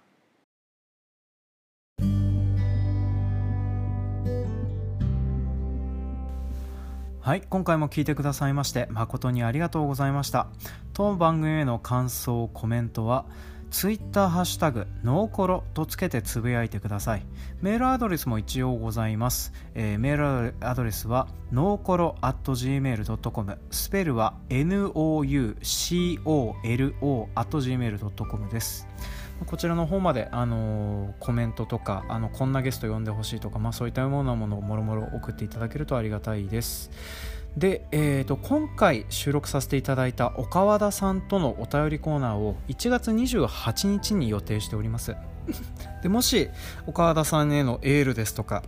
はい今回も聞いてくださいまして誠にありがとうございました。当番組への感想コメントはツイッターハッシュタグノーコロとつけてつぶやいてください。メールアドレスも一応ございます、えーメールアドレスはノーコロ at gmail.com スペルは NOUCOLO at gmail.com です。こちらの方まで、あのコメントとかあのこんなゲスト呼んでほしいとか、まあ、そういったようなものをもろもろ送っていただけるとありがたいです。で、えー、と今回収録させていただいた岡和田さんとのお便りコーナーを1月28日に予定しております。でもし岡和田さんへのエールですとか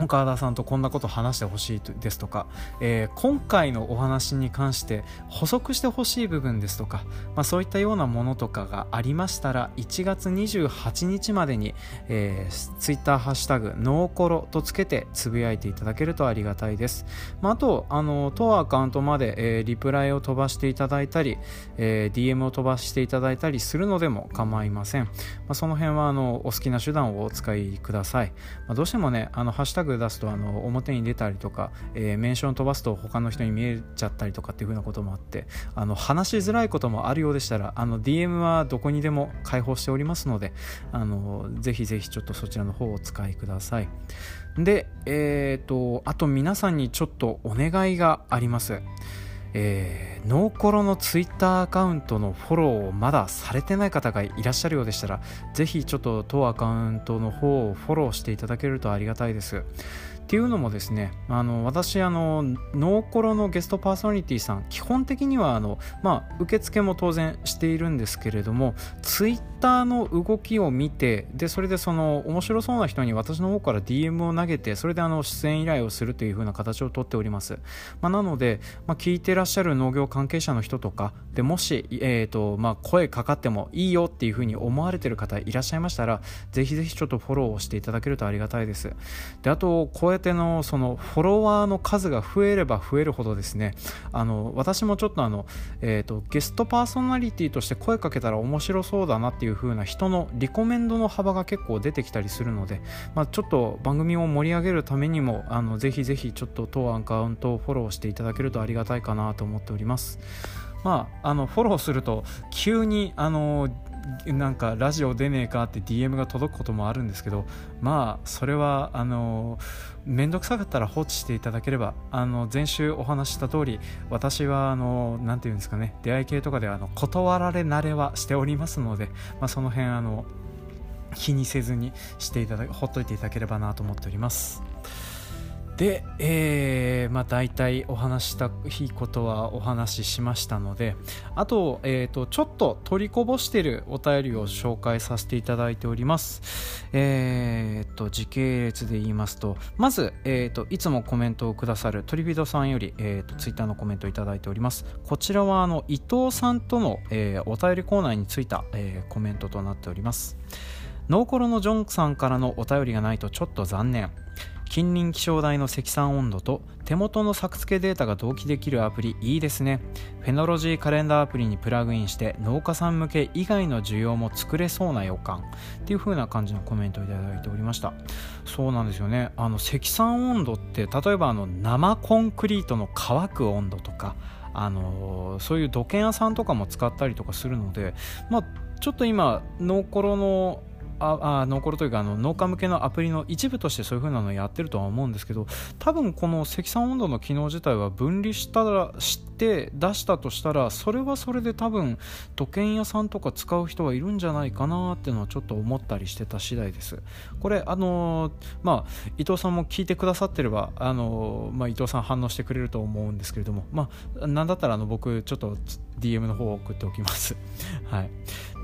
岡田さんとこんなこと話してほしいですとか、えー今回のお話に関して補足してほしい部分ですとか、まあ、そういったようなものとかがありましたら1月28日までに、えー、ツイッターハッシュタグノーコロとつけてつぶやいていただけるとありがたいです、まあ、あとあの当アカウントまで、えーリプライを飛ばしていただいたり、えー DM を飛ばしていただいたりするのでも構いません、まあ、その辺はあのお好きな手段をお使いください、まあ、どうしてもねあのハッシュタグ出すとあの表に出たりとか、えーメンション飛ばすと他の人に見えちゃったりとかっていう風なこともあってあの話しづらいこともあるようでしたらあの DM はどこにでも開放しておりますのであのぜひぜひちょっとそちらの方をお使いください。でえっ、とあと皆さんにちょっとお願いがあります。えーノーコロのツイッターアカウントのフォローをまだされてない方がいらっしゃるようでしたらぜひちょっと当アカウントの方をフォローしていただけるとありがたいです。っていうのもですねあの私あのノーコロのゲストパーソナリティさん基本的にはあの、まあ、受付も当然しているんですけれどもツイッターの動きを見てでそれでその面白そうな人に私の方から DM を投げてそれであの出演依頼をするという風な形をとっております、まあ、なので、まあ、聞いてらっしゃる農業関係者の人とかでもし、えーとまあ、声かかってもいいよっていう風に思われてる方いらっしゃいましたらぜひぜひちょっとフォローをしていただけるとありがたいです。であとこうやってのそのフォロワーの数が増えれば増えるほどですねあの私もちょっとあの、えー、とゲストパーソナリティとして声かけたら面白そうだなっていう風な人のリコメンドの幅が結構出てきたりするので、まあ、ちょっと番組を盛り上げるためにもあのぜひぜひちょっと当アカウントをフォローしていただけるとありがたいかなと思っております。まあ、あのフォローすると急にあのなんかラジオ出ねえかって DM が届くこともあるんですけどまあそれはあの面倒くさかったら放置していただければあの前週お話しした通り私はあのなんていうんですかね出会い系とかではあの断られ慣れはしておりますので、まあ、その辺あの気にせずにしていただほっといていただければなと思っております。で、えー、まあ大体お話したいいことはお話ししましたのであと,、えーと、ちょっと取りこぼしてるお便りを紹介させていただいております。えー、と時系列で言いますとまず、えーと、いつもコメントをくださるトリビドさんより、えーと、ツイッターのコメントをいただいております。こちらはあの伊藤さんとの、えー、お便りコーナーについた、えー、コメントとなっております。ノーコロのジョンさんからのお便りがないとちょっと残念。近隣気象台の積算温度と手元の作付けデータが同期できるアプリいいですね。フェノロジーカレンダーアプリにプラグインして農家さん向け以外の需要も作れそうな予感っていう風な感じのコメントをいただいておりました。そうなんですよね。あの積算温度って例えばあの生コンクリートの乾く温度とかあのそういう土建屋さんとかも使ったりとかするのでまあちょっと今ノーコロのああノーコロというかあの農家向けのアプリの一部としてそういう風なのをやってるとは思うんですけど多分この積算温度の機能自体は分離したらして出したとしたらそれはそれで多分土建屋さんとか使う人はいるんじゃないかなっていうのはちょっと思ったりしてた次第です。これあのまあ伊藤さんも聞いてくださってればあのまあ、伊藤さん反応してくれると思うんですけれどもまあなんだったらあの僕ちょっと DM の方を送っておきます。はい。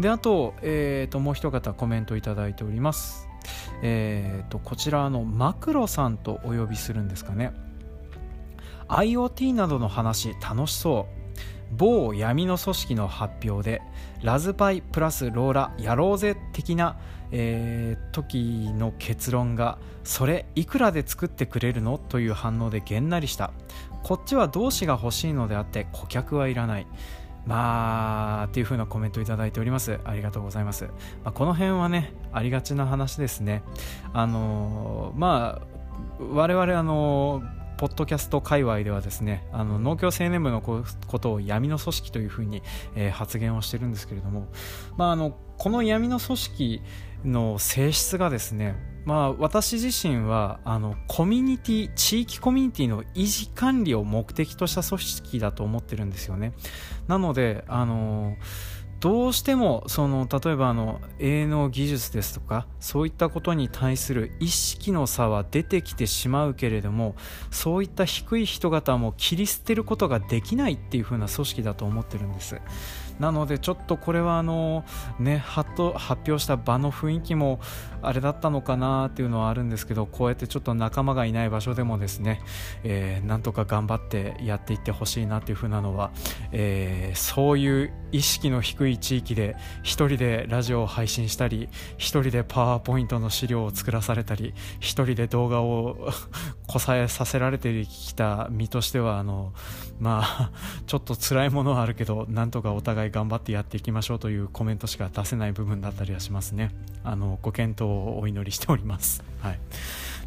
であと,、えーと、もう一方コメントいただいております。えーと、こちらのマクロさんとお呼びするんですかね。IoT などの話楽しそう。某闇の組織の発表でラズパイプラスローラやろうぜ的な、えー、時の結論がそれいくらで作ってくれるの？という反応でげんなりした。こっちは同志が欲しいのであって顧客はいらない。まあっていう風なコメントいただいております。ありがとうございます、まあ、この辺はねありがちな話ですね。あのー、まあ我々あのーポッドキャスト界隈ではですねあの農協青年部のことを闇の組織というふうに、えー、発言をしてるんですけれども、まあ、あのこの闇の組織の性質がですねまあ、私自身はあのコミュニティ地域コミュニティの維持管理を目的とした組織だと思ってるんですよね。なのであのどうしてもその例えばあの営農技術ですとかそういったことに対する意識の差は出てきてしまうけれどもそういった低い人々も切り捨てることができないっていう風な組織だと思ってるんです。なのでちょっとこれはあのね発表した場の雰囲気もあれだったのかなっていうのはあるんですけどこうやってちょっと仲間がいない場所でもですね、えー、なんとか頑張ってやっていってほしいなっていうふうなのは、えー、そういう意識の低い地域で1人でラジオを配信したり1人でパワーポイントの資料を作らされたり1人で動画を こさえさせられてきた身としてはあのまあちょっと辛いものはあるけどなんとかお互い頑張ってやっていきましょうというコメントしか出せない部分だったりはしますねあのご検討をお祈りしております。はい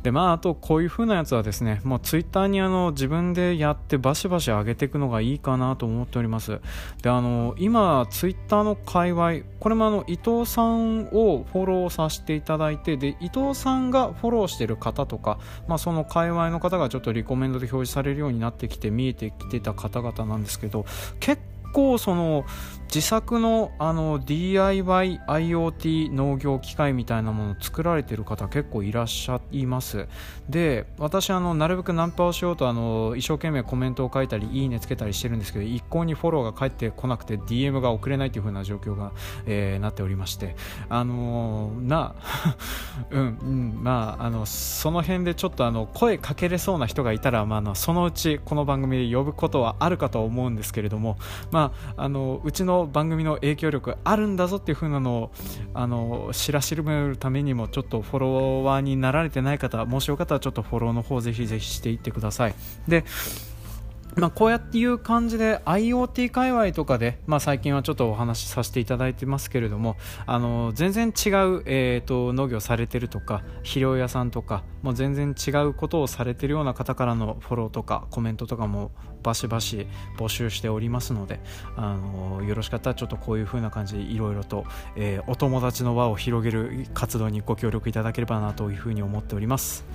でまあ、あとこういう風なやつはですね、もうツイッターにあの自分でやってバシバシ上げていくのがいいかなと思っております。であの今、ツイッターの界隈、これもあの伊藤さんをフォローさせていただいて、で伊藤さんがフォローしている方とか、まあ、その界隈の方がちょっとリコメンドで表示されるようになってきて見えてきてた方々なんですけど、結構その自作のあの DIY IoT 農業機械みたいなものを作られてる方結構いらっしゃいます。で私あのなるべくナンパをしようとあの一生懸命コメントを書いたりいいねつけたりしてるんですけど一向にフォローが返ってこなくて DM が送れないという風な状況が、えー、なっておりまして。あのー、な うん、うん、まああのその辺でちょっとあの声かけれそうな人がいたら、まあ、のそのうちこの番組で呼ぶことはあるかと思うんですけれどもまああのうちの番組の影響力あるんだぞっていう風なのをあの知らしめるためにもちょっとフォロワーになられてない方もしよかったらちょっとフォローの方ぜひぜひしていってください。でまあ、こうやっていう感じで IoT 界隈とかで、まあ、最近はちょっとお話しさせていただいてますけれどもあの全然違う、えーと、農業されてるとか肥料屋さんとかもう全然違うことをされてるような方からのフォローとかコメントとかもバシバシ募集しておりますのであのよろしかったらちょっとこういう風な感じでいろいろと、えー、お友達の輪を広げる活動にご協力いただければなというふうに思っております。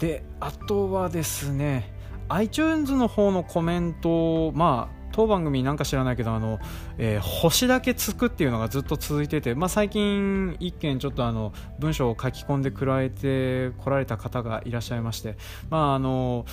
であとはですね iTunes の方のコメントまあ当番組なんか知らないけどあの、えー、星だけつくっていうのがずっと続いてて、まあ、最近一件ちょっとあの文章を書き込んでくらえてこられた方がいらっしゃいまして、まああの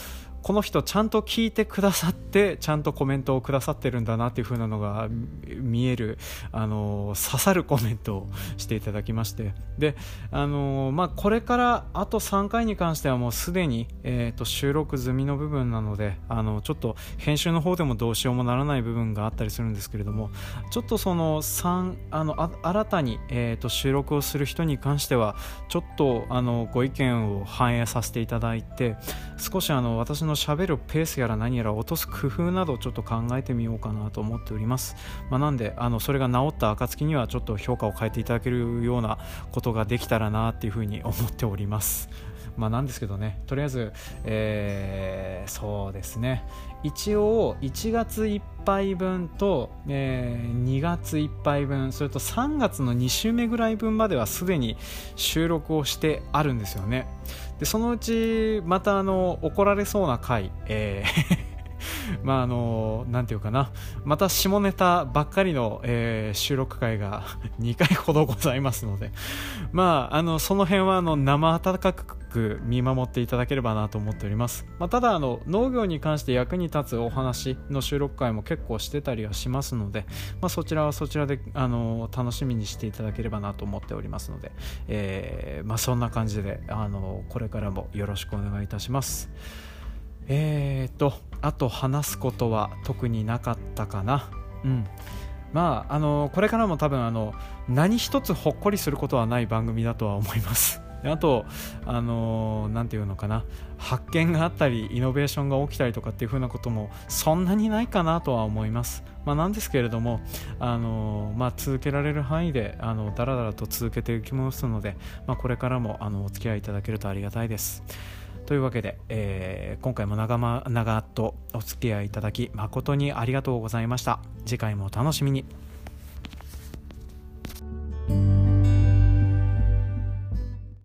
この人ちゃんと聞いてくださってちゃんとコメントをくださってるんだなっていう風なのが見えるあの刺さるコメントをしていただきまして。であの、まあ、これからあと3回に関してはもうすでに、えーと、収録済みの部分なのであのちょっと編集の方でもどうしようもならない部分があったりするんですけれどもちょっとその3あの新たに、えー、と収録をする人に関してはちょっとあのご意見を反映させていただいて少しあの私の喋るペースやら何やら落とす工夫などちょっと考えてみようかなと思っております、まあ、なんであのそれが治った暁にはちょっと評価を変えていただけるようなことができたらなっていうふうに思っております。まあなんですけどねとりあえず、えー、そうですね。一応1月いっぱい分と、えー、2月いっぱい分それと3月の2週目ぐらい分まではすでに収録をしてあるんですよね。でそのうちまたあの怒られそうな回、えー まああのなんていうかな。また下ネタばっかりの、えー、収録会が 2回ほどございますので。まああのその辺はあの生温かく見守っていただければなと思っております、まあ、ただあの農業に関して役に立つお話の収録会も結構してたりはしますので、まあ、そちらはそちらであの楽しみにしていただければなと思っておりますので、えー、まあ、そんな感じであのこれからもよろしくお願いいたします。えーとあと話すことは特になかったかなうんまああのこれからも多分あの何一つほっこりすることはない番組だとは思いますあと、あのー、て言うのかな、発見があったり、イノベーションが起きたりとかっていう風なことも、そんなにないかなとは思います。まあ、なんですけれども、あの、まあ、続けられる範囲で、あの、だらだらと続けていきますので、まあ、これからも、あの、お付き合いいただけるとありがたいです。というわけで、えー、今回も長まとお付き合いいただき誠にありがとうございました。次回もお楽しみに。